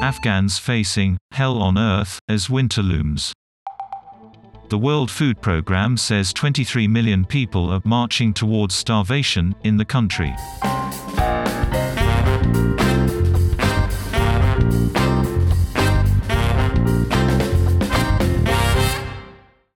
Afghans facing hell on earth as winter looms. The World Food Programme says 23 million people are marching towards starvation in the country.